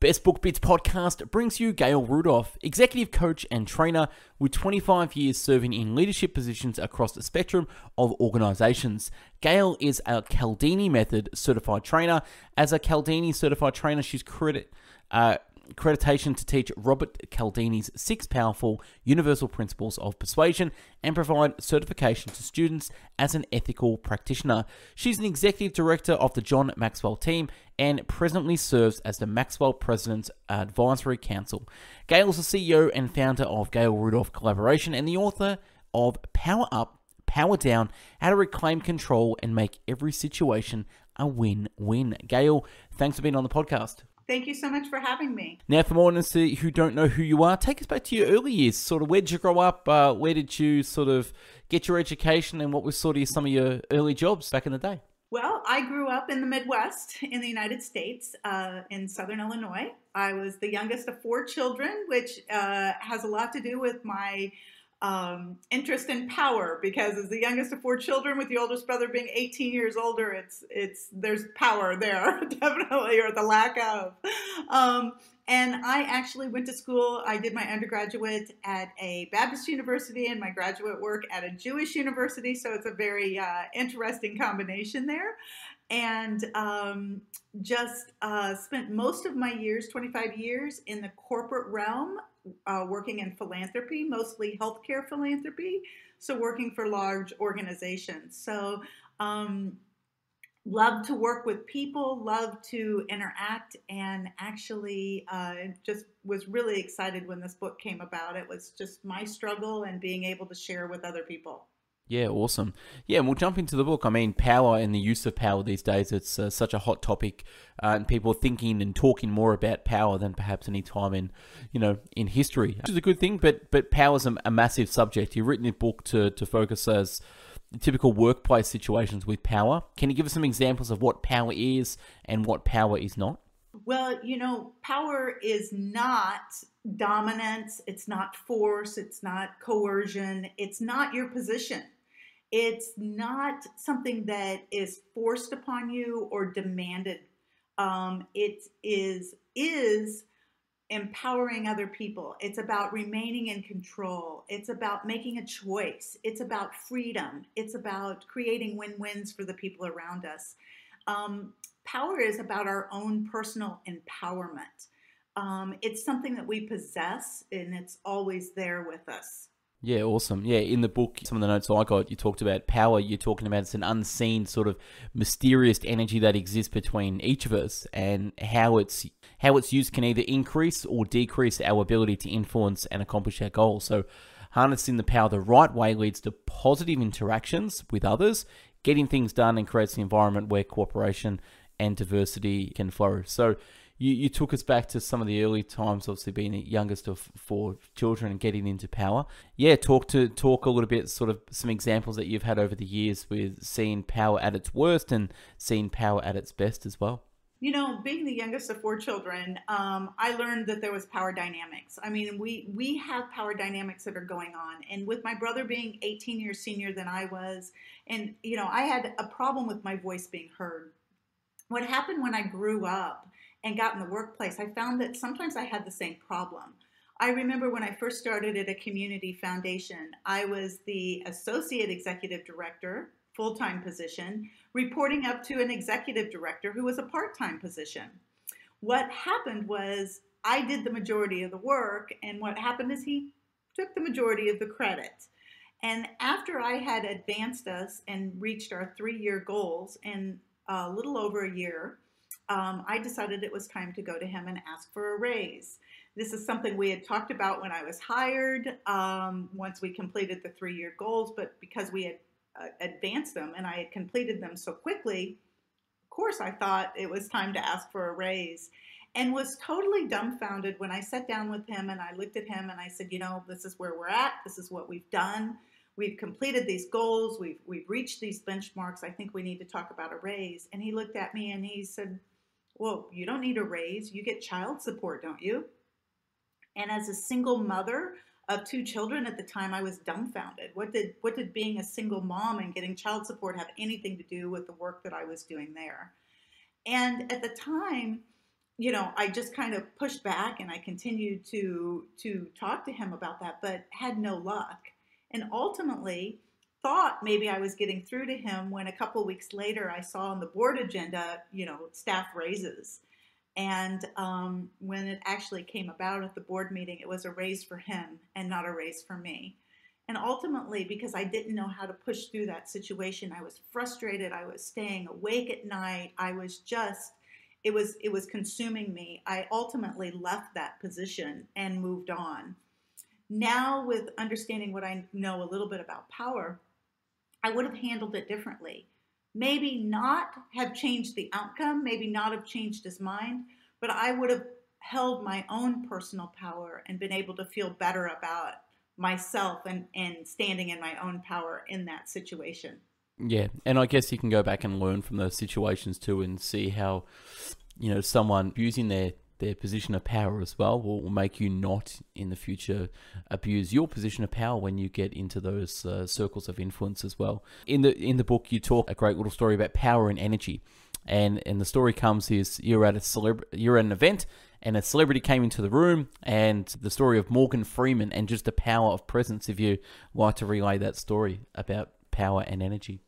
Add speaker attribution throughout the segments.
Speaker 1: Best Book Bits podcast brings you Gail Rudolph, executive coach and trainer with 25 years serving in leadership positions across the spectrum of organizations. Gail is a Cialdini Method certified trainer. As a Cialdini certified trainer, she's credit. Uh, accreditation to teach Robert Cialdini's six powerful universal principles of persuasion and provide certification to students as an ethical practitioner. She's an executive director of the John Maxwell team and presently serves as the Maxwell President's Advisory Council. Gail is the CEO and founder of Gail Rudolph Collaboration and the author of Power Up, Power Down How to Reclaim Control and Make Every Situation a Win Win. Gail, thanks for being on the podcast.
Speaker 2: Thank you so much for having me.
Speaker 1: Now, for more who don't know who you are, take us back to your early years. Sort of, where did you grow up? Uh, where did you sort of get your education, and what was sort of some of your early jobs back in the day?
Speaker 2: Well, I grew up in the Midwest in the United States, uh, in Southern Illinois. I was the youngest of four children, which uh, has a lot to do with my um, interest in power because as the youngest of four children with the oldest brother being 18 years older it's it's there's power there definitely or the lack of. Um, and i actually went to school i did my undergraduate at a baptist university and my graduate work at a jewish university so it's a very uh, interesting combination there. And um, just uh, spent most of my years 25 years in the corporate realm uh, working in philanthropy, mostly healthcare philanthropy. So, working for large organizations. So, um, love to work with people, love to interact, and actually uh, just was really excited when this book came about. It was just my struggle and being able to share with other people.
Speaker 1: Yeah, awesome. Yeah, and we'll jump into the book. I mean, power and the use of power these days, it's uh, such a hot topic, uh, and people thinking and talking more about power than perhaps any time in, you know, in history. Which is a good thing, but but power's a, a massive subject. You've written a book to, to focus as typical workplace situations with power. Can you give us some examples of what power is and what power is not?
Speaker 2: Well, you know, power is not dominance, it's not force, it's not coercion, it's not your position it's not something that is forced upon you or demanded. Um, it is is empowering other people. It's about remaining in control. It's about making a choice. It's about freedom. It's about creating win-wins for the people around us. Um, power is about our own personal empowerment. Um, it's something that we possess, and it's always there with us.
Speaker 1: Yeah, awesome. Yeah, in the book, some of the notes I got, you talked about power. You're talking about it's an unseen, sort of mysterious energy that exists between each of us, and how it's how its use can either increase or decrease our ability to influence and accomplish our goals. So, harnessing the power the right way leads to positive interactions with others, getting things done, and creates an environment where cooperation and diversity can flourish. So, you, you took us back to some of the early times, obviously being the youngest of four children and getting into power. Yeah, talk to talk a little bit, sort of some examples that you've had over the years with seeing power at its worst and seeing power at its best as well.
Speaker 2: You know, being the youngest of four children, um, I learned that there was power dynamics. I mean, we we have power dynamics that are going on, and with my brother being 18 years senior than I was, and you know, I had a problem with my voice being heard. What happened when I grew up and got in the workplace, I found that sometimes I had the same problem. I remember when I first started at a community foundation, I was the associate executive director, full time position, reporting up to an executive director who was a part time position. What happened was I did the majority of the work, and what happened is he took the majority of the credit. And after I had advanced us and reached our three year goals in a little over a year, um, I decided it was time to go to him and ask for a raise. This is something we had talked about when I was hired um, once we completed the three year goals, but because we had uh, advanced them and I had completed them so quickly, of course, I thought it was time to ask for a raise and was totally dumbfounded when I sat down with him and I looked at him and I said, You know, this is where we're at, this is what we've done. We've completed these goals. We've, we've reached these benchmarks. I think we need to talk about a raise. And he looked at me and he said, well, you don't need a raise. You get child support, don't you? And as a single mother of two children at the time, I was dumbfounded. What did what did being a single mom and getting child support have anything to do with the work that I was doing there? And at the time, you know, I just kind of pushed back and I continued to to talk to him about that, but had no luck. And ultimately, thought maybe I was getting through to him when a couple weeks later I saw on the board agenda, you know, staff raises. And um, when it actually came about at the board meeting, it was a raise for him and not a raise for me. And ultimately, because I didn't know how to push through that situation, I was frustrated. I was staying awake at night. I was just, it was, it was consuming me. I ultimately left that position and moved on. Now, with understanding what I know a little bit about power, I would have handled it differently. Maybe not have changed the outcome, maybe not have changed his mind, but I would have held my own personal power and been able to feel better about myself and, and standing in my own power in that situation.
Speaker 1: Yeah, and I guess you can go back and learn from those situations too and see how, you know, someone using their their position of power as well will, make you not in the future abuse your position of power when you get into those uh, circles of influence as well. In the in the book, you talk a great little story about power and energy, and and the story comes is you're at a celebr- you're at an event and a celebrity came into the room and the story of Morgan Freeman and just the power of presence. If you like to relay that story about power and energy.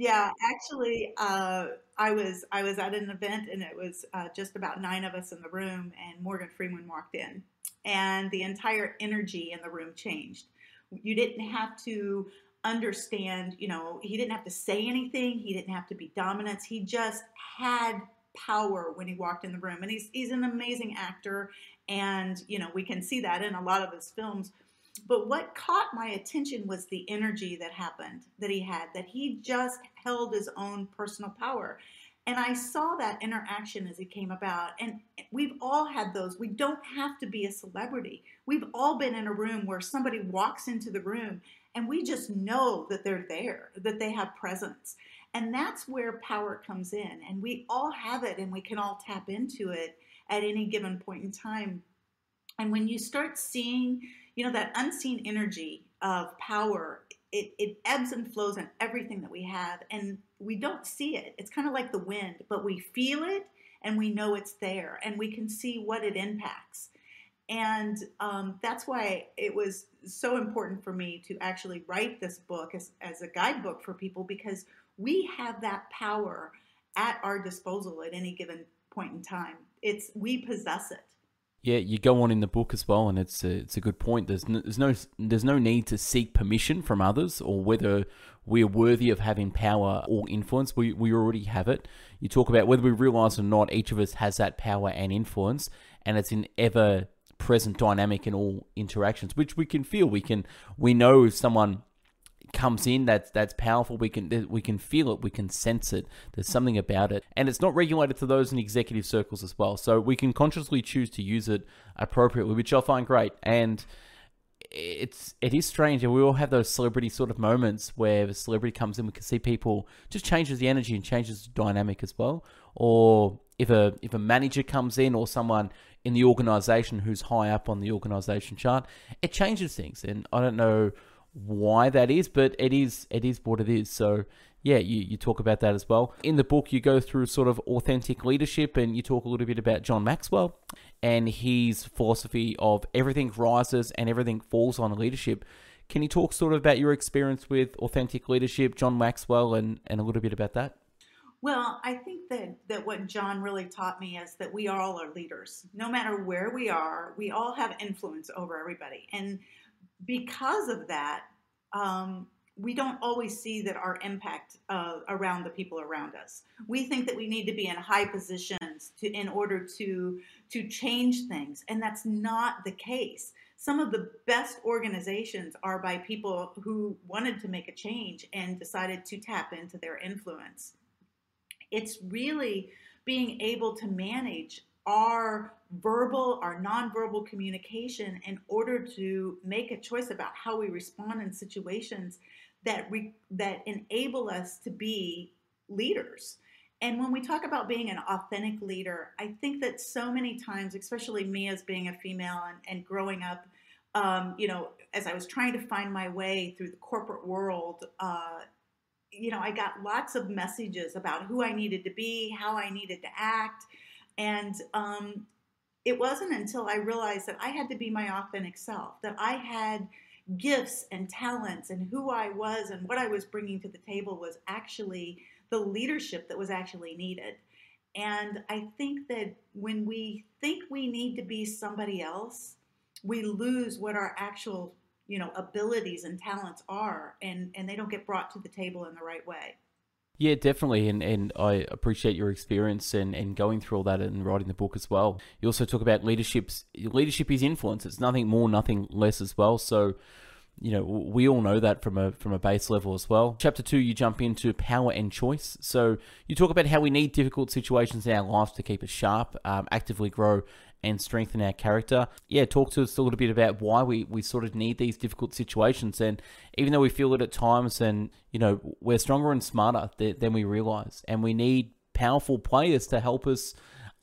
Speaker 2: Yeah, actually, uh, I was I was at an event and it was uh, just about nine of us in the room, and Morgan Freeman walked in, and the entire energy in the room changed. You didn't have to understand, you know, he didn't have to say anything. He didn't have to be dominant. He just had power when he walked in the room, and he's he's an amazing actor, and you know we can see that in a lot of his films but what caught my attention was the energy that happened, that he had, that he just held his own personal power. And I saw that interaction as it came about. And we've all had those. We don't have to be a celebrity. We've all been in a room where somebody walks into the room and we just know that they're there, that they have presence. And that's where power comes in. And we all have it and we can all tap into it at any given point in time. And when you start seeing you know, that unseen energy of power, it, it ebbs and flows in everything that we have, and we don't see it. It's kind of like the wind, but we feel it and we know it's there, and we can see what it impacts. And um, that's why it was so important for me to actually write this book as, as a guidebook for people because we have that power at our disposal at any given point in time. It's we possess it.
Speaker 1: Yeah, you go on in the book as well, and it's a, it's a good point. There's no, there's no there's no need to seek permission from others or whether we are worthy of having power or influence. We we already have it. You talk about whether we realize or not, each of us has that power and influence, and it's an ever present dynamic in all interactions, which we can feel. We can we know if someone comes in that's that's powerful we can we can feel it we can sense it there's something about it. And it's not regulated to those in executive circles as well. So we can consciously choose to use it appropriately which i find great. And it's it is strange and we all have those celebrity sort of moments where the celebrity comes in we can see people just changes the energy and changes the dynamic as well. Or if a if a manager comes in or someone in the organization who's high up on the organization chart it changes things. And i don't know why that is, but it is it is what it is. So yeah, you, you talk about that as well. In the book, you go through sort of authentic leadership and you talk a little bit about John Maxwell and his philosophy of everything rises and everything falls on leadership. Can you talk sort of about your experience with authentic leadership, John Maxwell, and, and a little bit about that?
Speaker 2: Well, I think that, that what John really taught me is that we all are leaders. No matter where we are, we all have influence over everybody. And because of that, um, we don't always see that our impact uh, around the people around us. We think that we need to be in high positions to, in order to to change things, and that's not the case. Some of the best organizations are by people who wanted to make a change and decided to tap into their influence. It's really being able to manage our verbal, our nonverbal communication in order to make a choice about how we respond in situations that re, that enable us to be leaders. And when we talk about being an authentic leader, I think that so many times, especially me as being a female and, and growing up, um, you know, as I was trying to find my way through the corporate world, uh, you know, I got lots of messages about who I needed to be, how I needed to act, And um, it wasn't until I realized that I had to be my authentic self, that I had gifts and talents, and who I was and what I was bringing to the table was actually the leadership that was actually needed. And I think that when we think we need to be somebody else, we lose what our actual, you know, abilities and talents are and and they don't get brought to the table in the right way.
Speaker 1: Yeah, definitely. And, and I appreciate your experience and, and going through all that and writing the book as well. You also talk about leadership's leadership is influence. It's nothing more, nothing less as well. So, you know, we all know that from a from a base level as well. Chapter two, you jump into power and choice. So you talk about how we need difficult situations in our lives to keep us sharp, um, actively grow, and strengthen our character. Yeah, talk to us a little bit about why we, we sort of need these difficult situations. And even though we feel it at times, and you know, we're stronger and smarter than we realize, and we need powerful players to help us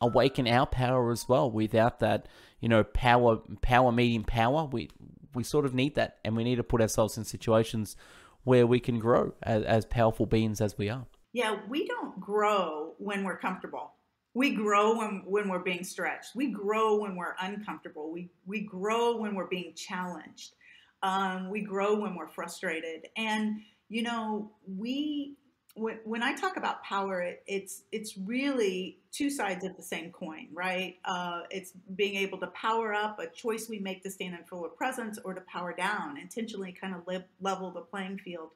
Speaker 1: awaken our power as well. Without that, you know, power power meeting power, we we sort of need that, and we need to put ourselves in situations where we can grow as, as powerful beings as we are.
Speaker 2: Yeah, we don't grow when we're comfortable we grow when, when we're being stretched. We grow when we're uncomfortable. We, we grow when we're being challenged. Um, we grow when we're frustrated. And, you know, we, when, when I talk about power, it, it's, it's really two sides of the same coin, right? Uh, it's being able to power up a choice we make to stand in fuller presence or to power down, intentionally kind of level the playing field.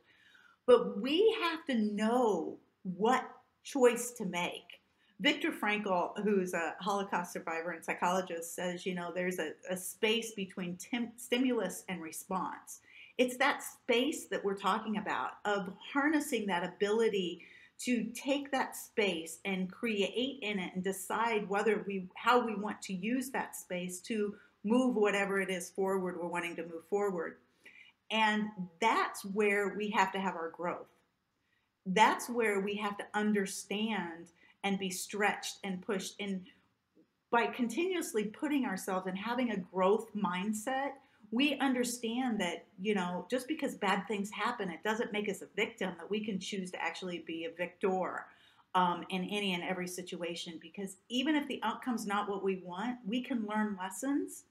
Speaker 2: But we have to know what choice to make Viktor Frankl, who's a Holocaust survivor and psychologist, says, you know, there's a, a space between tim- stimulus and response. It's that space that we're talking about of harnessing that ability to take that space and create in it and decide whether we how we want to use that space to move whatever it is forward we're wanting to move forward. And that's where we have to have our growth. That's where we have to understand and be stretched and pushed. And by continuously putting ourselves and having a growth mindset, we understand that, you know, just because bad things happen, it doesn't make us a victim, that we can choose to actually be a victor um, in any and every situation. Because even if the outcome's not what we want, we can learn lessons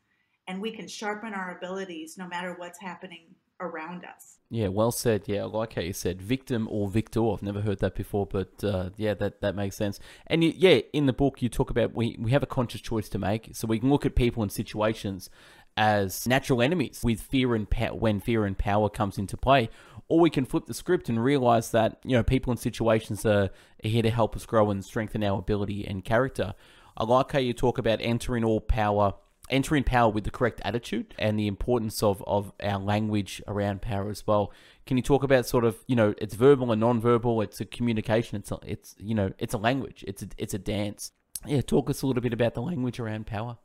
Speaker 2: and we can sharpen our abilities no matter what's happening around us.
Speaker 1: Yeah, well said. Yeah, I like how you said victim or victor. I've never heard that before, but uh, yeah, that, that makes sense. And you, yeah, in the book, you talk about we, we have a conscious choice to make. So we can look at people and situations as natural enemies with fear and pa- when fear and power comes into play. Or we can flip the script and realize that, you know, people and situations are, are here to help us grow and strengthen our ability and character. I like how you talk about entering all power entering power with the correct attitude and the importance of, of our language around power as well. Can you talk about sort of you know it's verbal and non-verbal, it's a communication, it's a, it's you know it's a language, it's a, it's a dance. Yeah, talk us a little bit about the language around power.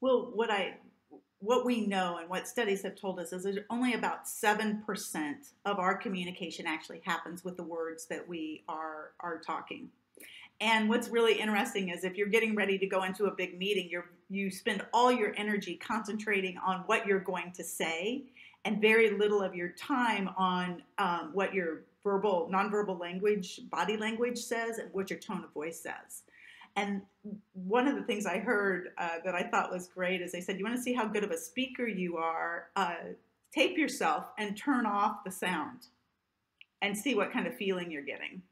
Speaker 2: Well, what I what we know and what studies have told us is that only about 7% of our communication actually happens with the words that we are are talking. And what's really interesting is if you're getting ready to go into a big meeting, you you spend all your energy concentrating on what you're going to say, and very little of your time on um, what your verbal, nonverbal language, body language says, and what your tone of voice says. And one of the things I heard uh, that I thought was great is they said, "You want to see how good of a speaker you are? Uh, tape yourself and turn off the sound, and see what kind of feeling you're getting."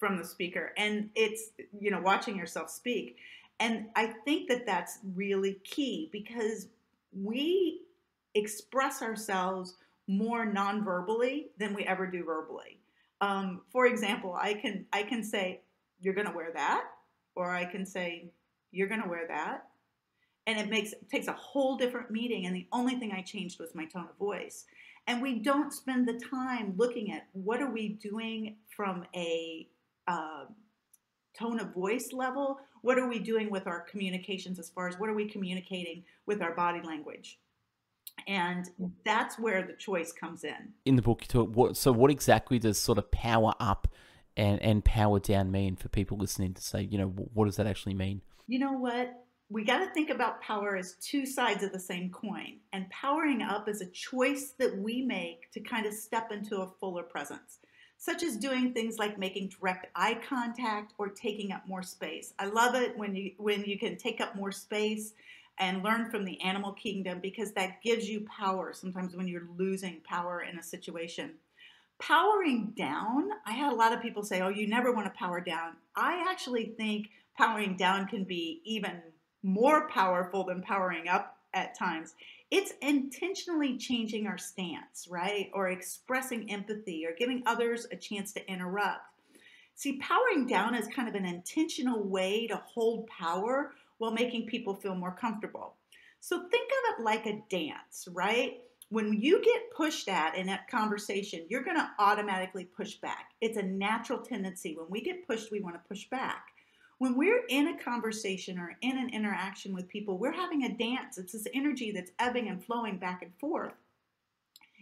Speaker 2: From the speaker and it's you know watching yourself speak. And i think that that's really key because we express ourselves more non-verbally than we ever do verbally. Um, for example i can i can say you're going to wear that or i can say you're going to wear that. And it makes it takes a whole different meaning and the only thing i changed was my tone of voice. And we don't spend the time looking at what are we doing from a uh, tone of voice level, what are we doing with our communications as far as what are we communicating with our body language? And that's where the choice comes in.
Speaker 1: In the book, you talk, what, so what exactly does sort of power up and, and power down mean for people listening to say, you know, what does that actually mean?
Speaker 2: You know what? We got to think about power as two sides of the same coin. And powering up is a choice that we make to kind of step into a fuller presence. Such as doing things like making direct eye contact or taking up more space. I love it when you when you can take up more space and learn from the animal kingdom because that gives you power sometimes when you're losing power in a situation. Powering down, I had a lot of people say, "Oh, you never want to power down." I actually think powering down can be even more powerful than powering up at times. It's intentionally changing our stance, right? Or expressing empathy or giving others a chance to interrupt. See, powering down is kind of an intentional way to hold power while making people feel more comfortable. So think of it like a dance, right? When you get pushed at in a conversation, you're going to automatically push back. It's a natural tendency. When we get pushed, we want to push back when we're in a conversation or in an interaction with people, we're having a dance. It's this energy that's ebbing and flowing back and forth.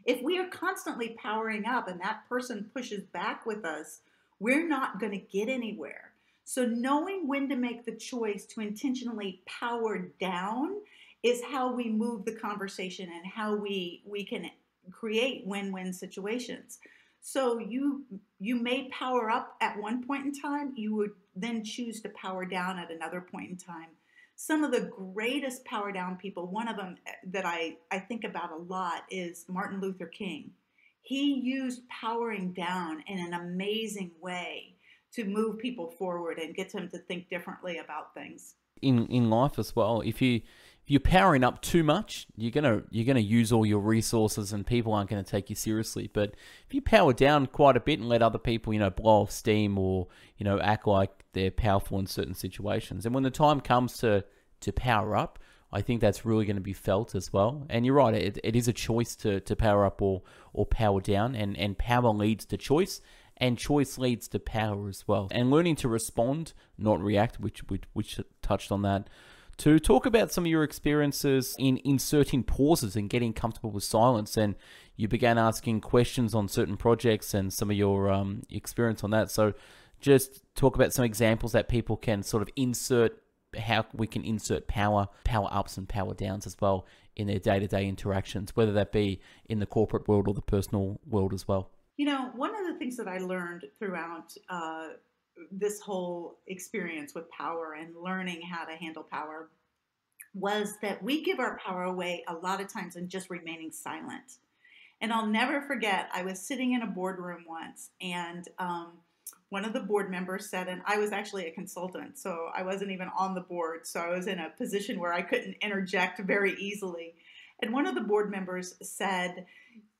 Speaker 2: If we are constantly powering up and that person pushes back with us, we're not going to get anywhere. So, knowing when to make the choice to intentionally power down is how we move the conversation and how we, we can create win win situations. So you you may power up at one point in time, you would then choose to power down at another point in time. Some of the greatest power down people, one of them eh, that I, I think about a lot is Martin Luther King. He used powering down in an amazing way to move people forward and get them to think differently about things.
Speaker 1: In in life as well, if you you're powering up too much, you're gonna you're gonna use all your resources, and people aren't gonna take you seriously. But if you power down quite a bit and let other people, you know, blow off steam or you know act like they're powerful in certain situations, and when the time comes to to power up, I think that's really going to be felt as well. And you're right, it, it is a choice to, to power up or, or power down, and, and power leads to choice, and choice leads to power as well. And learning to respond, not react, which which, which touched on that to talk about some of your experiences in inserting pauses and getting comfortable with silence. And you began asking questions on certain projects and some of your um, experience on that. So, just talk about some examples that people can sort of insert how we can insert power, power ups and power downs as well in their day to day interactions, whether that be in the corporate world or the personal world as well.
Speaker 2: You know, one of the things that I learned throughout uh, this whole experience with power and learning how to handle power was that we give our power away a lot of times in just remaining silent. And I'll never forget, I was sitting in a boardroom once, and um, one of the board members said, and I was actually a consultant, so I wasn't even on the board, so I was in a position where I couldn't interject very easily. And one of the board members said,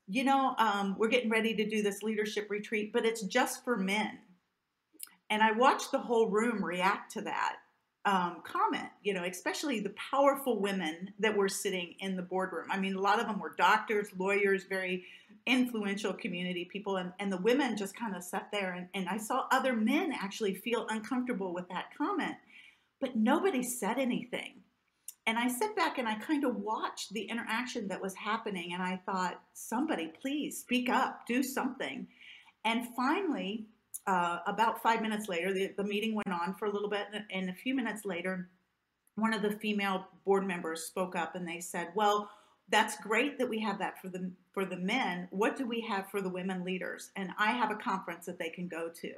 Speaker 2: You know, um, we're getting ready to do this leadership retreat, but it's just for men. And I watched the whole room react to that um, comment, you know, especially the powerful women that were sitting in the boardroom. I mean, a lot of them were doctors, lawyers, very influential community people, and, and the women just kind of sat there. And, and I saw other men actually feel uncomfortable with that comment, but nobody said anything. And I sat back and I kind of watched the interaction that was happening, and I thought, somebody, please speak up, do something. And finally, uh, about five minutes later, the, the meeting went on for a little bit, and a few minutes later, one of the female board members spoke up and they said, "Well, that's great that we have that for the for the men. What do we have for the women leaders?" And I have a conference that they can go to.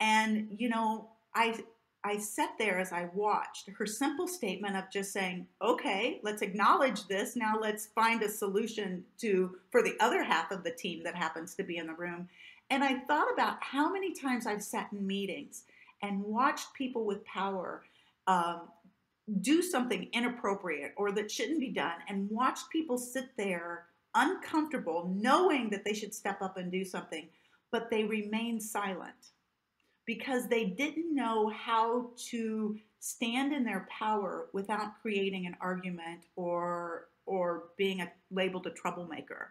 Speaker 2: And you know, I I sat there as I watched her simple statement of just saying, "Okay, let's acknowledge this. Now let's find a solution to for the other half of the team that happens to be in the room." And I thought about how many times I've sat in meetings and watched people with power um, do something inappropriate or that shouldn't be done, and watched people sit there uncomfortable, knowing that they should step up and do something, but they remain silent because they didn't know how to stand in their power without creating an argument or or being a, labeled a troublemaker.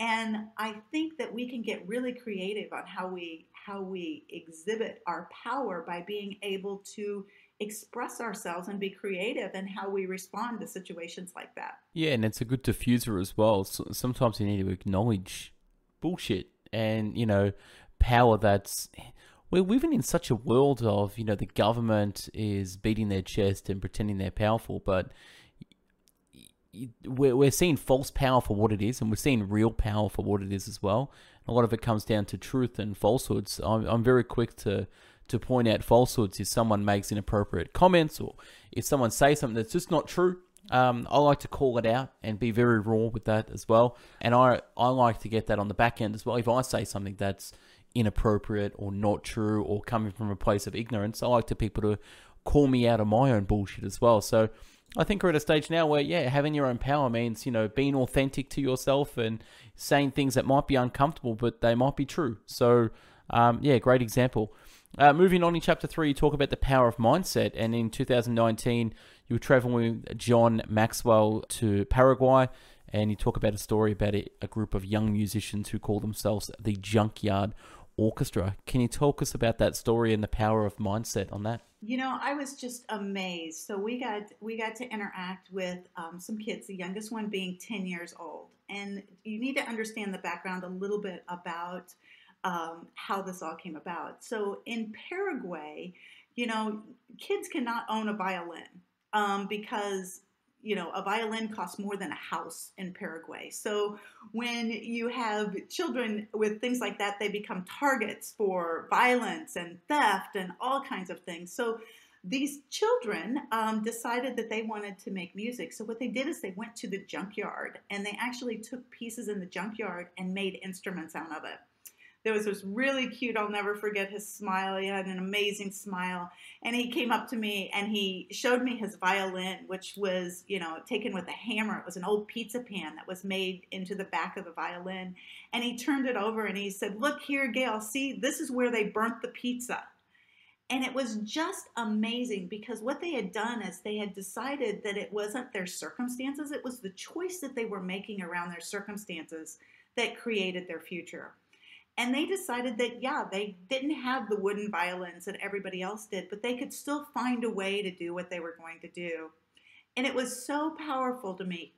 Speaker 2: And I think that we can get really creative on how we how we exhibit our power by being able to express ourselves and be creative in how we respond to situations like that.
Speaker 1: Yeah, and it's a good diffuser as well. So sometimes you need to acknowledge bullshit and you know power that's we're living in such a world of you know the government is beating their chest and pretending they're powerful, but we're, we're seeing false power for what it is, and we're seeing real power for what it is as well. A lot of it comes down to truth and falsehoods. I'm, I'm very quick to to point out falsehoods if someone makes inappropriate comments or if someone says something that's just not true. Um, I like to call it out and be very raw with that as well. And I, I like to get that on the back end as well. If I say something that's inappropriate or not true or coming from a place of ignorance, I like to people to call me out of my own bullshit as well. So I think we're at a stage now where, yeah, having your own power means, you know, being authentic to yourself and saying things that might be uncomfortable, but they might be true. So, um, yeah, great example. Uh, moving on in chapter three, you talk about the power of mindset. And in 2019, you were traveling with John Maxwell to Paraguay. And you talk about a story about a, a group of young musicians who call themselves the Junkyard Orchestra. Can you talk us about that story and the power of mindset on that?
Speaker 2: You know, I was just amazed. So we got we got to interact with um, some kids. The youngest one being ten years old, and you need to understand the background a little bit about um, how this all came about. So in Paraguay, you know, kids cannot own a violin um, because you know, a violin costs more than a house in Paraguay. So when you have children with things like that, they become targets for violence and theft and all kinds of things. So these children um, decided that they wanted to make music. So what they did is they went to the junkyard and they actually took pieces in the junkyard and made instruments out of it there was this really cute, I'll never forget his smile. He had an amazing smile. And he came up to me and he showed me his violin, which was, you know, taken with a hammer. It was an old pizza pan that was made into the back of the violin. And he turned it over and he said, Look here, Gail, see, this is where they burnt the pizza. And it was just amazing because what they had done is they had decided that it wasn't their circumstances, it was the choice that they were making around their circumstances that created their future. And they decided that, yeah, they didn't have the wooden violins that everybody else did, but they could still find a way to do what they were going to do. And it was so powerful to me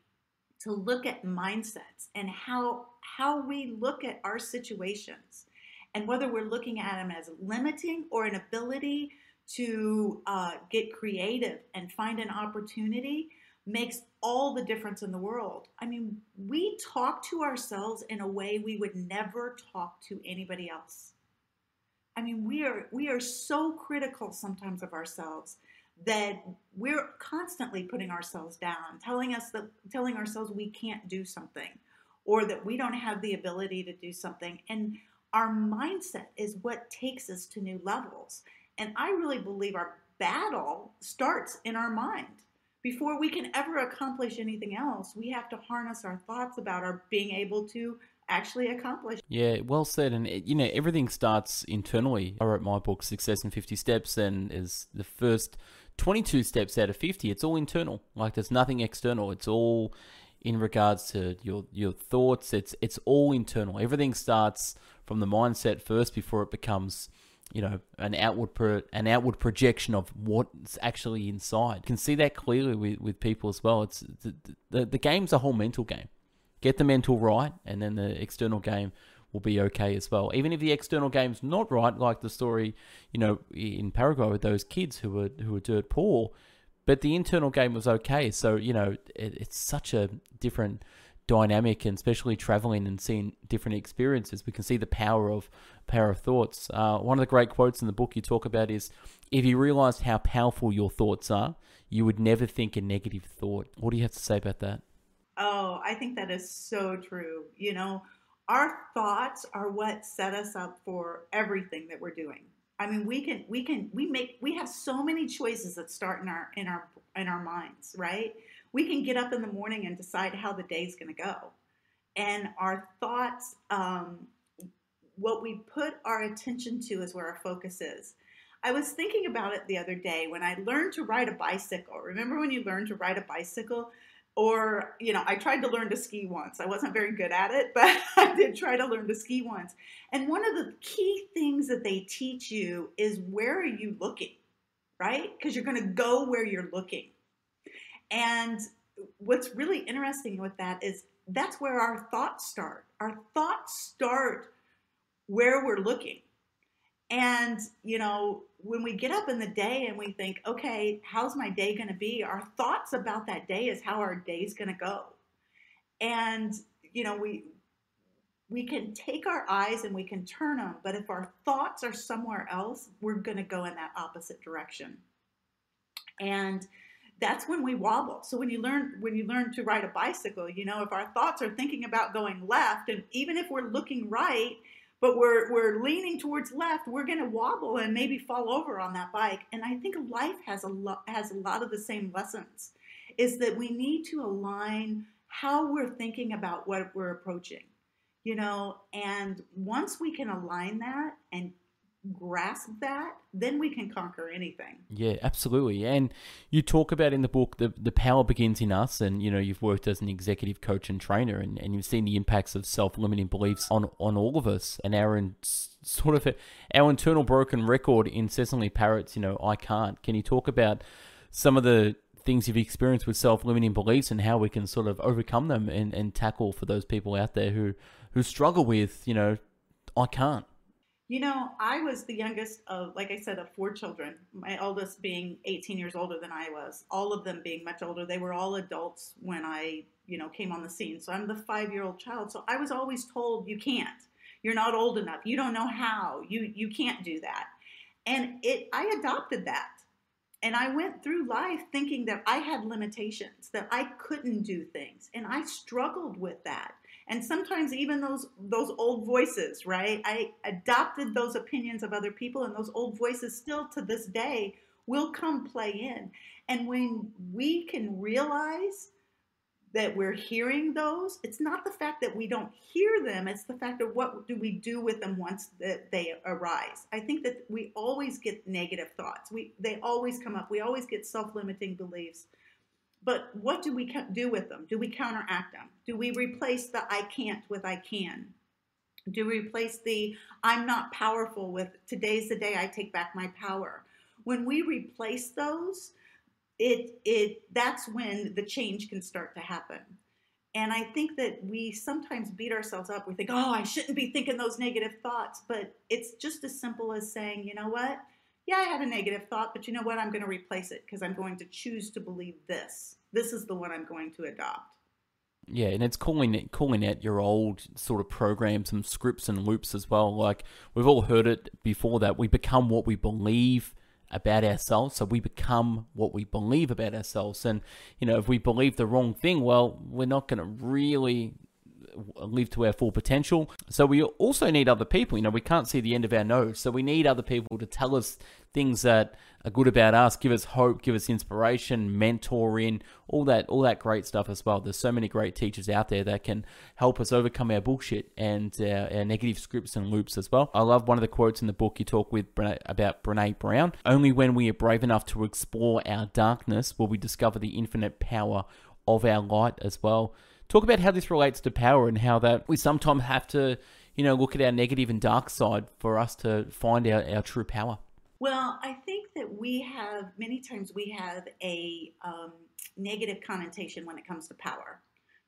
Speaker 2: to look at mindsets and how, how we look at our situations and whether we're looking at them as limiting or an ability to uh, get creative and find an opportunity makes all the difference in the world. I mean, we talk to ourselves in a way we would never talk to anybody else. I mean, we are we are so critical sometimes of ourselves that we're constantly putting ourselves down, telling us that telling ourselves we can't do something or that we don't have the ability to do something. And our mindset is what takes us to new levels. And I really believe our battle starts in our mind before we can ever accomplish anything else, we have to harness our thoughts about our being able to actually accomplish.
Speaker 1: Yeah, well said. And you know, everything starts internally. I wrote my book, Success in 50 Steps, and is the first 22 steps out of 50. It's all internal. Like there's nothing external. It's all in regards to your your thoughts. It's it's all internal. Everything starts from the mindset first before it becomes you know an outward pro, an outward projection of what's actually inside. You can see that clearly with, with people as well. It's the, the the game's a whole mental game. Get the mental right, and then the external game will be okay as well. Even if the external game's not right, like the story, you know, in Paraguay with those kids who were who were dirt poor, but the internal game was okay. So you know, it, it's such a different dynamic and especially traveling and seeing different experiences we can see the power of power of thoughts. Uh, one of the great quotes in the book you talk about is if you realized how powerful your thoughts are you would never think a negative thought. What do you have to say about that?
Speaker 2: Oh i think that is so true. You know our thoughts are what set us up for everything that we're doing. I mean we can we can we make we have so many choices that start in our in our in our minds right we can get up in the morning and decide how the day's going to go. And our thoughts, um, what we put our attention to is where our focus is. I was thinking about it the other day when I learned to ride a bicycle. Remember when you learned to ride a bicycle? Or, you know, I tried to learn to ski once. I wasn't very good at it, but I did try to learn to ski once. And one of the key things that they teach you is where are you looking, right? Because you're going to go where you're looking. And what's really interesting with that is that's where our thoughts start. Our thoughts start where we're looking. And, you know, when we get up in the day and we think, okay, how's my day going to be? Our thoughts about that day is how our day's going to go. And, you know, we, we can take our eyes and we can turn them, but if our thoughts are somewhere else, we're going to go in that opposite direction. And that's when we wobble. So when you learn when you learn to ride a bicycle, you know, if our thoughts are thinking about going left and even if we're looking right, but we're we're leaning towards left, we're going to wobble and maybe fall over on that bike. And I think life has a lot has a lot of the same lessons. Is that we need to align how we're thinking about what we're approaching. You know, and once we can align that and grasp that, then we can conquer anything.
Speaker 1: Yeah, absolutely. And you talk about in the book the the power begins in us and you know, you've worked as an executive coach and trainer and, and you've seen the impacts of self limiting beliefs on on all of us and our sort of our internal broken record incessantly parrots, you know, I can't. Can you talk about some of the things you've experienced with self limiting beliefs and how we can sort of overcome them and, and tackle for those people out there who, who struggle with, you know, I can't.
Speaker 2: You know, I was the youngest of, like I said, of four children. My eldest being 18 years older than I was, all of them being much older. They were all adults when I, you know, came on the scene. So I'm the five year old child. So I was always told, you can't. You're not old enough. You don't know how. You you can't do that. And it I adopted that. And I went through life thinking that I had limitations, that I couldn't do things. And I struggled with that and sometimes even those those old voices right? I adopted those opinions of other people and those old voices still to this day will come play in. And when we can realize that we're hearing those it's not the fact that we don't hear them it's the fact of what do we do with them once that they arise. I think that we always get negative thoughts. We they always come up. We always get self-limiting beliefs but what do we do with them? Do we counteract them? Do we replace the I can't with I can? Do we replace the I'm not powerful with today's the day I take back my power? When we replace those, it it that's when the change can start to happen. And I think that we sometimes beat ourselves up. We think, oh, I shouldn't be thinking those negative thoughts. But it's just as simple as saying, you know what? Yeah, I had a negative thought, but you know what? I'm going to replace it because I'm going to choose to believe this. This is the one I'm going to adopt.
Speaker 1: Yeah, and it's calling it calling out your old sort of programs and scripts and loops as well. Like we've all heard it before that we become what we believe about ourselves. So we become what we believe about ourselves. And you know, if we believe the wrong thing, well, we're not going to really live to our full potential. So we also need other people. You know, we can't see the end of our nose. So we need other people to tell us things that are good about us, give us hope, give us inspiration, mentoring, all that, all that great stuff as well. There's so many great teachers out there that can help us overcome our bullshit and our, our negative scripts and loops as well. I love one of the quotes in the book you talk with Brene, about Brene Brown. Only when we are brave enough to explore our darkness will we discover the infinite power of our light as well. Talk about how this relates to power and how that we sometimes have to, you know, look at our negative and dark side for us to find our, our true power.
Speaker 2: Well, I think that we have, many times we have a um, negative connotation when it comes to power.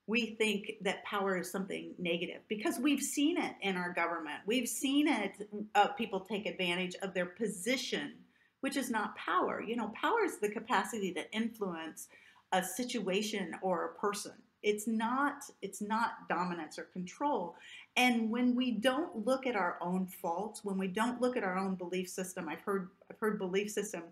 Speaker 2: We think that power is something negative because we've seen it in our government. We've seen it, uh, people take advantage of their position, which is not power. You know, power is the capacity to influence a situation or a person it's not it's not dominance or control. And when we don't look at our own faults when we don't look at our own belief system i've heard i've heard belief system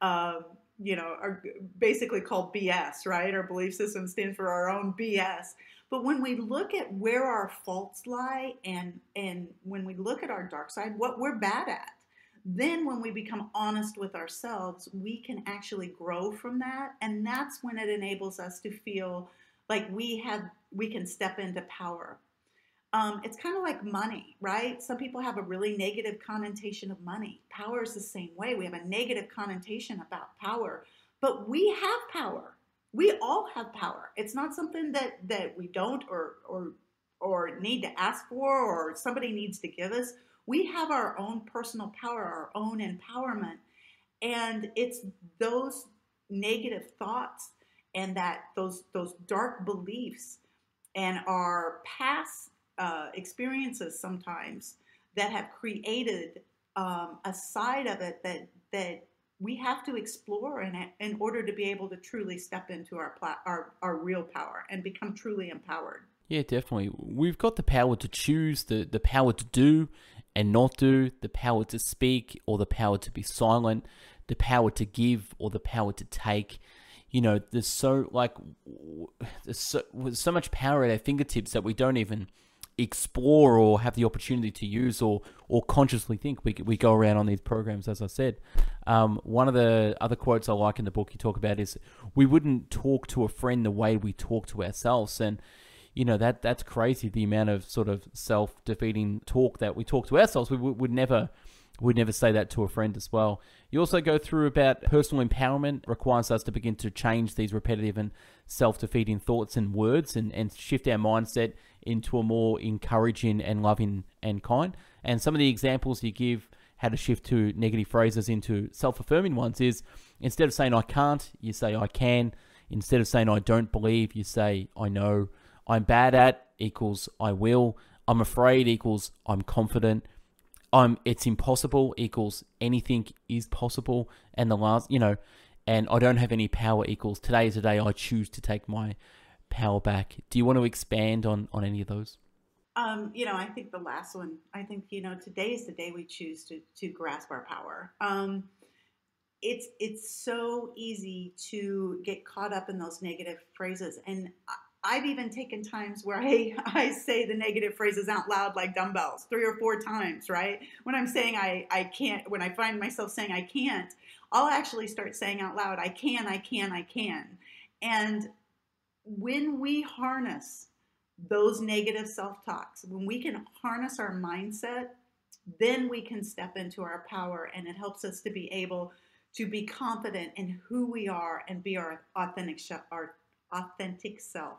Speaker 2: uh, you know are basically called bs right? Our belief system stands for our own bs but when we look at where our faults lie and and when we look at our dark side what we're bad at then when we become honest with ourselves we can actually grow from that. And that's when it enables us to feel like we have we can step into power. Um, it's kind of like money right? Some people have a really negative connotation of money. Power is the same way. We have a negative connotation about power but we have power. We all have power. It's not something that that we don't or or or need to ask for or somebody needs to give us. We have our own personal power our own empowerment and it's those negative thoughts and that those those dark beliefs and our past uh, experiences sometimes that have created um, a side of it that that we have to explore in in order to be able to truly step into our pla- our our real power and become truly empowered.
Speaker 1: Yeah, definitely. We've got the power to choose, the the power to do and not do, the power to speak or the power to be silent, the power to give or the power to take. You know, there's so like there's so, so much power at our fingertips that we don't even explore or have the opportunity to use or or consciously think. We we go around on these programs, as I said. Um, one of the other quotes I like in the book you talk about is, "We wouldn't talk to a friend the way we talk to ourselves," and you know that that's crazy. The amount of sort of self defeating talk that we talk to ourselves, we would never would never say that to a friend as well. You also go through about personal empowerment requires us to begin to change these repetitive and self-defeating thoughts and words and, and shift our mindset into a more encouraging and loving and kind. And some of the examples you give how to shift to negative phrases into self-affirming ones is instead of saying I can't, you say I can. Instead of saying I don't believe, you say I know. I'm bad at equals I will. I'm afraid equals I'm confident. I'm it's impossible equals anything is possible. And the last, you know, and I don't have any power equals today is the day I choose to take my power back. Do you want to expand on on any of those?
Speaker 2: Um, you know, I think the last one. I think you know today is the day we choose to to grasp our power. Um, it's it's so easy to get caught up in those negative phrases, and I've even taken times where I, I say the negative phrases out loud like dumbbells three or four times, right? When I'm saying I, I can't, when I find myself saying I can't, I'll actually start saying out loud, I can, I can, I can. And when we harness those negative self talks, when we can harness our mindset, then we can step into our power and it helps us to be able to be confident in who we are and be our authentic, our authentic self.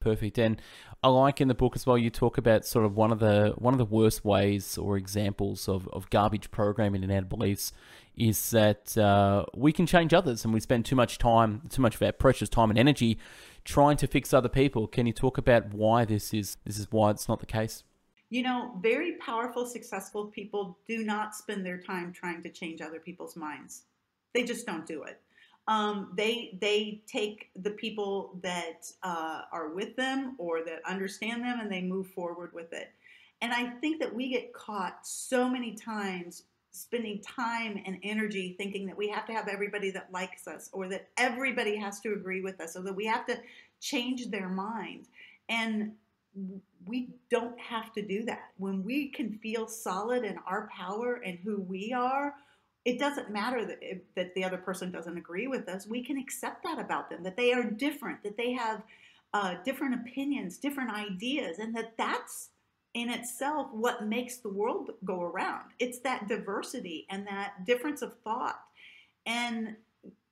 Speaker 1: Perfect. And I like in the book as well you talk about sort of one of the one of the worst ways or examples of, of garbage programming in our beliefs is that uh, we can change others and we spend too much time, too much of our precious time and energy trying to fix other people. Can you talk about why this is this is why it's not the case?
Speaker 2: You know, very powerful, successful people do not spend their time trying to change other people's minds. They just don't do it um, they they take the people that uh, are with them or that understand them and they move forward with it. And I think that we get caught so many times spending time and energy thinking that we have to have everybody that likes us or that everybody has to agree with us or that we have to change their mind. And we don't have to do that. When we can feel solid in our power and who we are, it doesn't matter that, that the other person doesn't agree with us. We can accept that about them, that they are different, that they have uh, different opinions, different ideas, and that that's in itself what makes the world go around. It's that diversity and that difference of thought. And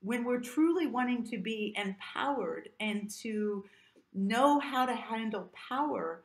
Speaker 2: when we're truly wanting to be empowered and to know how to handle power,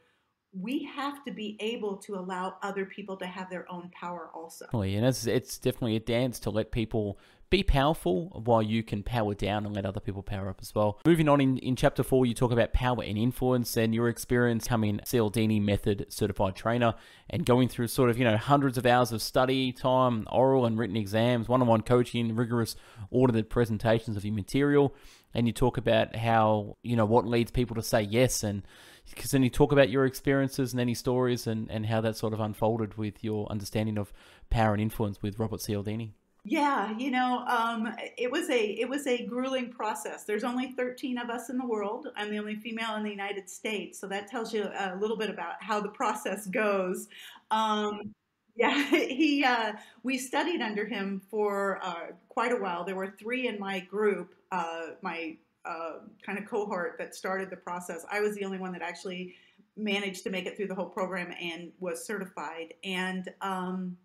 Speaker 2: we have to be able to allow other people to have their own power also.
Speaker 1: Oh, and it's, it's definitely a dance to let people be powerful while you can power down and let other people power up as well. Moving on in, in chapter four, you talk about power and influence and your experience coming Cialdini method certified trainer and going through sort of, you know, hundreds of hours of study time, oral and written exams, one-on-one coaching, rigorous audited presentations of your material. And you talk about how, you know, what leads people to say yes and because then you talk about your experiences and any stories and, and how that sort of unfolded with your understanding of power and influence with Robert Cialdini.
Speaker 2: Yeah, you know, um, it was a it was a grueling process. There's only 13 of us in the world. I'm the only female in the United States, so that tells you a little bit about how the process goes. Um, yeah, he uh, we studied under him for uh, quite a while. There were three in my group, uh, my uh, kind of cohort that started the process. I was the only one that actually managed to make it through the whole program and was certified. And um,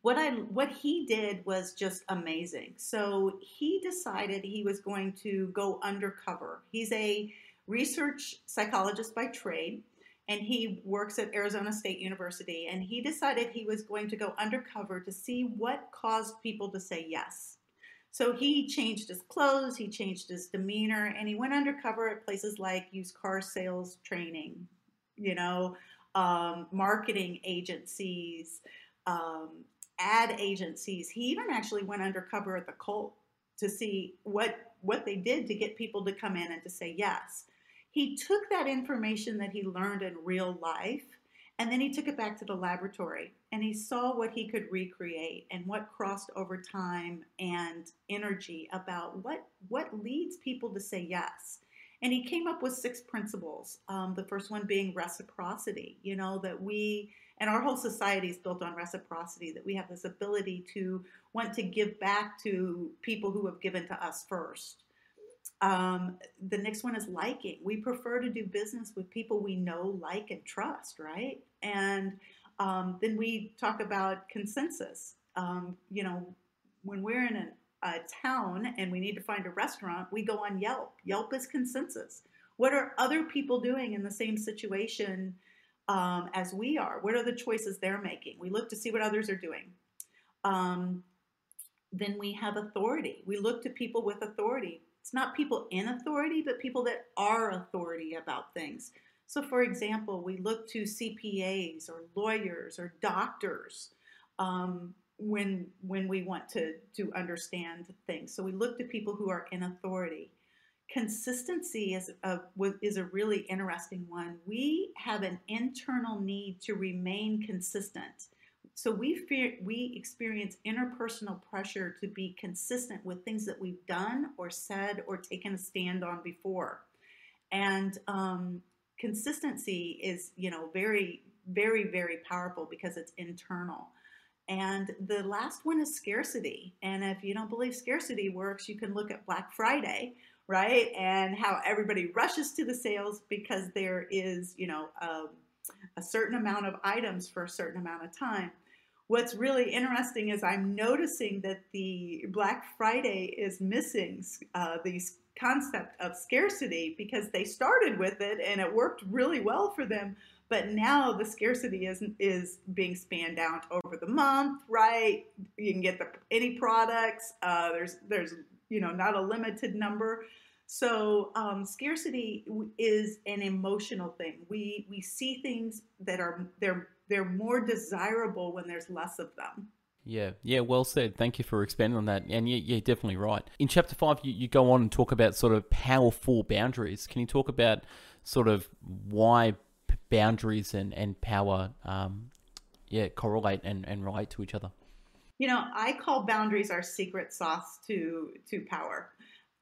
Speaker 2: what I what he did was just amazing. So he decided he was going to go undercover. He's a research psychologist by trade and he works at Arizona State University and he decided he was going to go undercover to see what caused people to say yes. So he changed his clothes, he changed his demeanor, and he went undercover at places like used car sales training, you know, um, marketing agencies, um, ad agencies. He even actually went undercover at the cult to see what what they did to get people to come in and to say yes. He took that information that he learned in real life and then he took it back to the laboratory and he saw what he could recreate and what crossed over time and energy about what what leads people to say yes. And he came up with six principles. Um, the first one being reciprocity. You know that we and our whole society is built on reciprocity. That we have this ability to want to give back to people who have given to us first. Um, the next one is liking. We prefer to do business with people we know, like, and trust, right? And um, then we talk about consensus. Um, you know, when we're in a, a town and we need to find a restaurant, we go on Yelp. Yelp is consensus. What are other people doing in the same situation um, as we are? What are the choices they're making? We look to see what others are doing. Um, then we have authority. We look to people with authority. It's not people in authority, but people that are authority about things. So, for example, we look to CPAs or lawyers or doctors um, when when we want to to understand things. So we look to people who are in authority. Consistency is a is a really interesting one. We have an internal need to remain consistent so we fear, we experience interpersonal pressure to be consistent with things that we've done or said or taken a stand on before, and um, consistency is you know very very very powerful because it's internal. And the last one is scarcity. And if you don't believe scarcity works, you can look at Black Friday, right? And how everybody rushes to the sales because there is, you know, um, a certain amount of items for a certain amount of time what's really interesting is I'm noticing that the Black Friday is missing uh, these concept of scarcity because they started with it and it worked really well for them. But now the scarcity is is being spanned out over the month, right? You can get the any products. Uh, there's there's you know not a limited number. So um, scarcity is an emotional thing. We we see things that are they're they're more desirable when there's less of them.
Speaker 1: Yeah, yeah, well said. Thank you for expanding on that. And yeah, you're definitely right. In chapter five, you, you go on and talk about sort of powerful boundaries. Can you talk about sort of why boundaries and, and power, um, yeah, correlate and, and relate to each other?
Speaker 2: You know, I call boundaries our secret sauce to to power.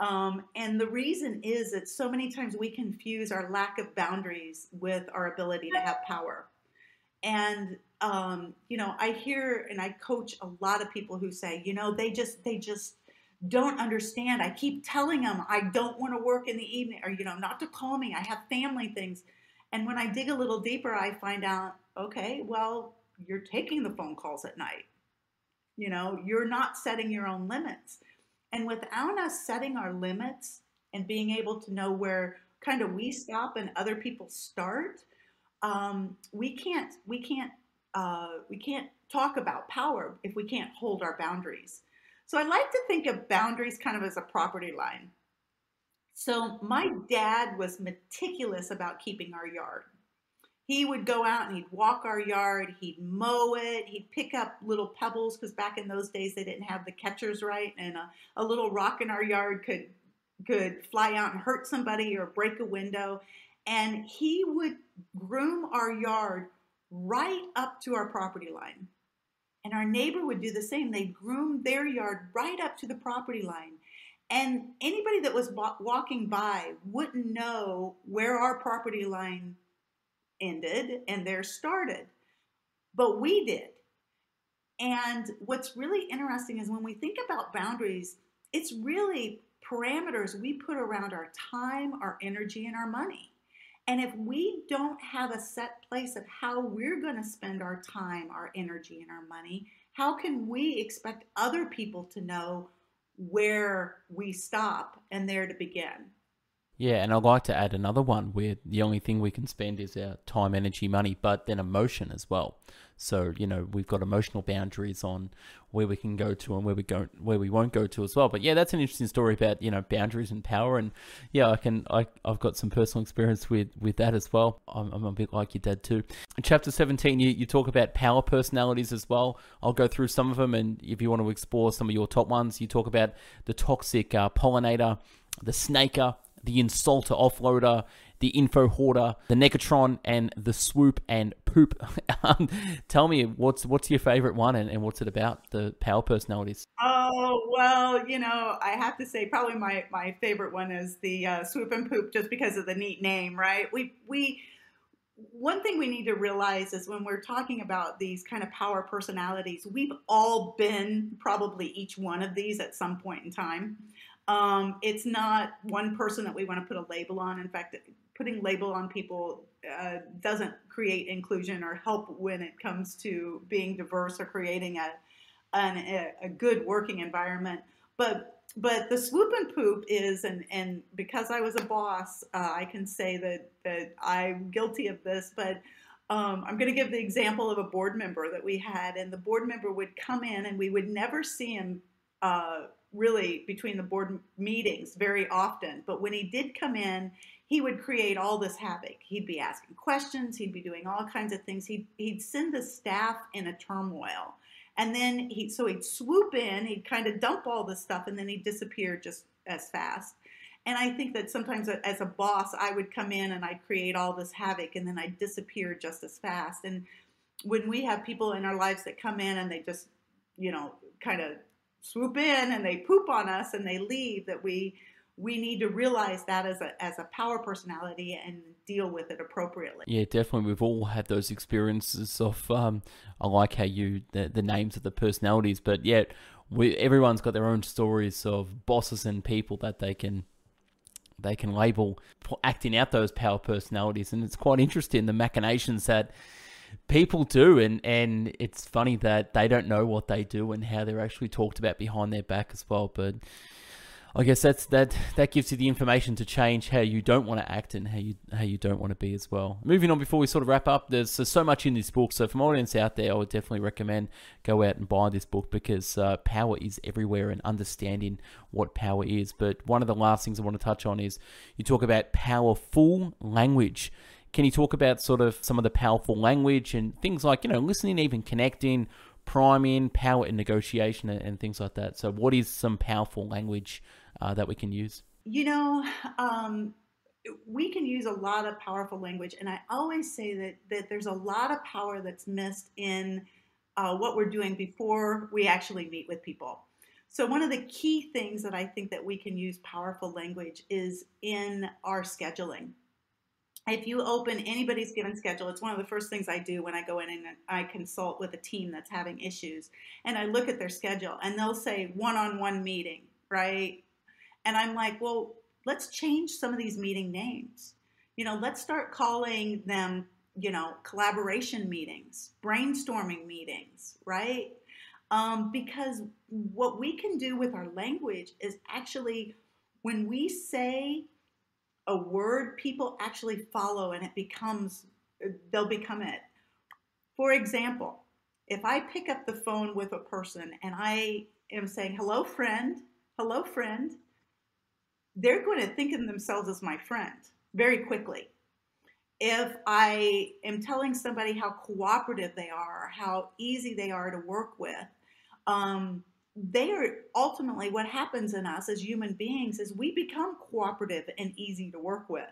Speaker 2: Um, and the reason is that so many times we confuse our lack of boundaries with our ability to have power. And um, you know, I hear and I coach a lot of people who say, you know, they just they just don't understand. I keep telling them I don't want to work in the evening or you know, not to call me. I have family things. And when I dig a little deeper, I find out, okay, well, you're taking the phone calls at night. You know, you're not setting your own limits. And without us setting our limits and being able to know where kind of we stop and other people start, um, we can't we can't uh, we can't talk about power if we can't hold our boundaries. So I like to think of boundaries kind of as a property line. So my dad was meticulous about keeping our yard. He would go out and he'd walk our yard, he'd mow it, he'd pick up little pebbles because back in those days they didn't have the catchers right, and a, a little rock in our yard could could fly out and hurt somebody or break a window. And he would groom our yard right up to our property line. And our neighbor would do the same. They'd groom their yard right up to the property line. And anybody that was walking by wouldn't know where our property line ended and theirs started. But we did. And what's really interesting is when we think about boundaries, it's really parameters we put around our time, our energy, and our money. And if we don't have a set place of how we're going to spend our time, our energy, and our money, how can we expect other people to know where we stop and there to begin?
Speaker 1: Yeah, and I'd like to add another one where the only thing we can spend is our time, energy, money, but then emotion as well. So you know we've got emotional boundaries on where we can go to and where we go where we won't go to as well. But yeah, that's an interesting story about you know boundaries and power. And yeah, I can I I've got some personal experience with with that as well. I'm, I'm a bit like your dad too. In chapter 17, you you talk about power personalities as well. I'll go through some of them, and if you want to explore some of your top ones, you talk about the toxic uh, pollinator, the snaker, the insulter offloader, the info hoarder, the negatron, and the swoop and poop. um, tell me what's what's your favorite one and, and what's it about? The power personalities.
Speaker 2: Oh well, you know, I have to say probably my my favorite one is the uh, swoop and poop, just because of the neat name, right? We we one thing we need to realize is when we're talking about these kind of power personalities, we've all been probably each one of these at some point in time. Um, it's not one person that we want to put a label on. In fact, putting label on people uh, doesn't create inclusion or help when it comes to being diverse or creating a an, a good working environment. But but the swoop and poop is and and because I was a boss, uh, I can say that that I'm guilty of this, but. Um, I'm going to give the example of a board member that we had, and the board member would come in, and we would never see him uh, really between the board meetings very often. But when he did come in, he would create all this havoc. He'd be asking questions, he'd be doing all kinds of things. He'd, he'd send the staff in a turmoil. And then he, so he'd swoop in, he'd kind of dump all this stuff, and then he'd disappear just as fast. And I think that sometimes uh, as a boss, I would come in and I'd create all this havoc and then I'd disappear just as fast. And when we have people in our lives that come in and they just, you know, kind of swoop in and they poop on us and they leave that we we need to realize that as a as a power personality and deal with it appropriately.
Speaker 1: Yeah, definitely. We've all had those experiences of um, I like how you the, the names of the personalities, but yet we everyone's got their own stories of bosses and people that they can they can label for acting out those power personalities, and it's quite interesting the machinations that people do and and it's funny that they don't know what they do and how they're actually talked about behind their back as well but I guess that's that that gives you the information to change how you don't want to act and how you how you don't want to be as well. Moving on before we sort of wrap up, there's, there's so much in this book. So from audience out there, I would definitely recommend go out and buy this book because uh, power is everywhere and understanding what power is. But one of the last things I want to touch on is you talk about powerful language. Can you talk about sort of some of the powerful language and things like, you know, listening, even connecting, priming, power in negotiation, and, and things like that? So, what is some powerful language uh, that we can use?
Speaker 2: You know, um, we can use a lot of powerful language, and I always say that that there's a lot of power that's missed in uh, what we're doing before we actually meet with people. So one of the key things that I think that we can use powerful language is in our scheduling if you open anybody's given schedule, it's one of the first things I do when I go in and I consult with a team that's having issues. And I look at their schedule and they'll say one on one meeting, right? And I'm like, well, let's change some of these meeting names. You know, let's start calling them, you know, collaboration meetings, brainstorming meetings, right? Um, because what we can do with our language is actually when we say a word people actually follow and it becomes they'll become it. For example if i pick up the phone with a person and i am saying hello friend. Hello friend they're going to think of themselves as my friend very quickly. If i am telling somebody how cooperative they are how easy they are to work with um, they are ultimately what happens in us as human beings is we become cooperative and easy to work with.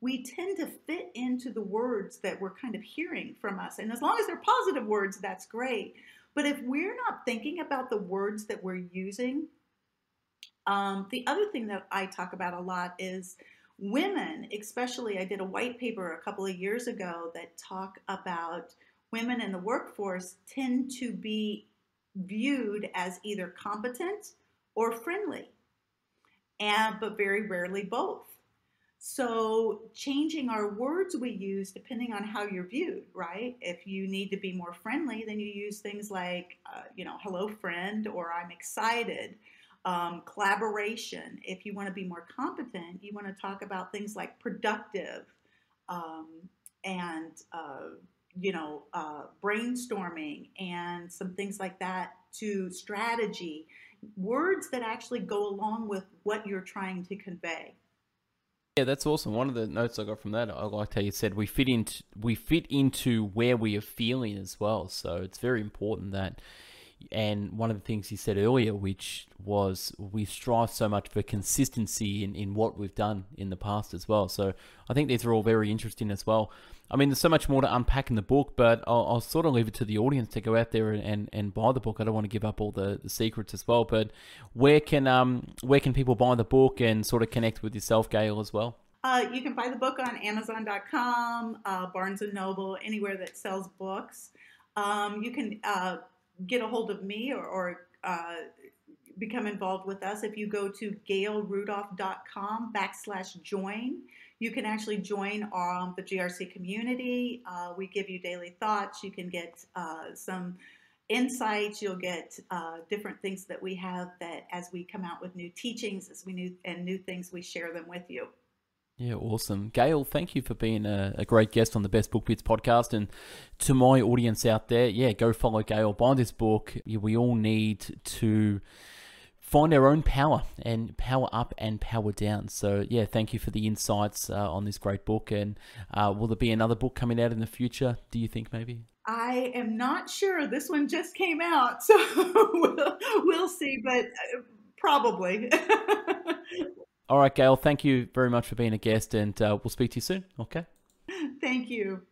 Speaker 2: We tend to fit into the words that we're kind of hearing from us. And as long as they're positive words, that's great. But if we're not thinking about the words that we're using, um, the other thing that I talk about a lot is women, especially. I did a white paper a couple of years ago that talk about women in the workforce tend to be viewed as either competent or friendly, and but very rarely both. So, changing our words we use depending on how you're viewed, right? If you need to be more friendly, then you use things like, uh, you know, hello, friend, or I'm excited. um, collaboration. If you want to be more competent, you want to talk about things like productive um, and uh, you know uh, brainstorming and some things like that to strategy words that actually go along with what you're trying to convey
Speaker 1: yeah, that's awesome. One of the notes I got from that, I liked how you said we fit into we fit into where we are feeling as well. So it's very important that and one of the things he said earlier, which was we strive so much for consistency in, in what we've done in the past as well. So I think these are all very interesting as well. I mean, there's so much more to unpack in the book, but I'll, I'll sort of leave it to the audience to go out there and, and, and buy the book. I don't want to give up all the, the secrets as well, but where can um where can people buy the book and sort of connect with yourself, Gail, as well?
Speaker 2: Uh, you can buy the book on Amazon.com, uh, Barnes and Noble, anywhere that sells books. Um, you can uh, get a hold of me or, or uh, become involved with us, if you go to gailrudolph.com backslash join, you can actually join um, the GRC community. Uh, we give you daily thoughts. You can get uh, some insights. You'll get uh, different things that we have that as we come out with new teachings, as we new and new things, we share them with you.
Speaker 1: Yeah, awesome. Gail, thank you for being a, a, great guest on the Best Book Bits podcast. And to my audience out there, yeah, go follow Gail, buy this book. We all need to find our own power and power up and power down. So, yeah, thank you for the insights uh, on this great book. And uh, will there be another book coming out in the future, do you think maybe?
Speaker 2: I am not sure. This one just came out, so we'll, we'll see, but uh, probably.
Speaker 1: All right, Gail, thank you very much for being a guest, and uh, we'll speak to you soon. Okay.
Speaker 2: Thank you.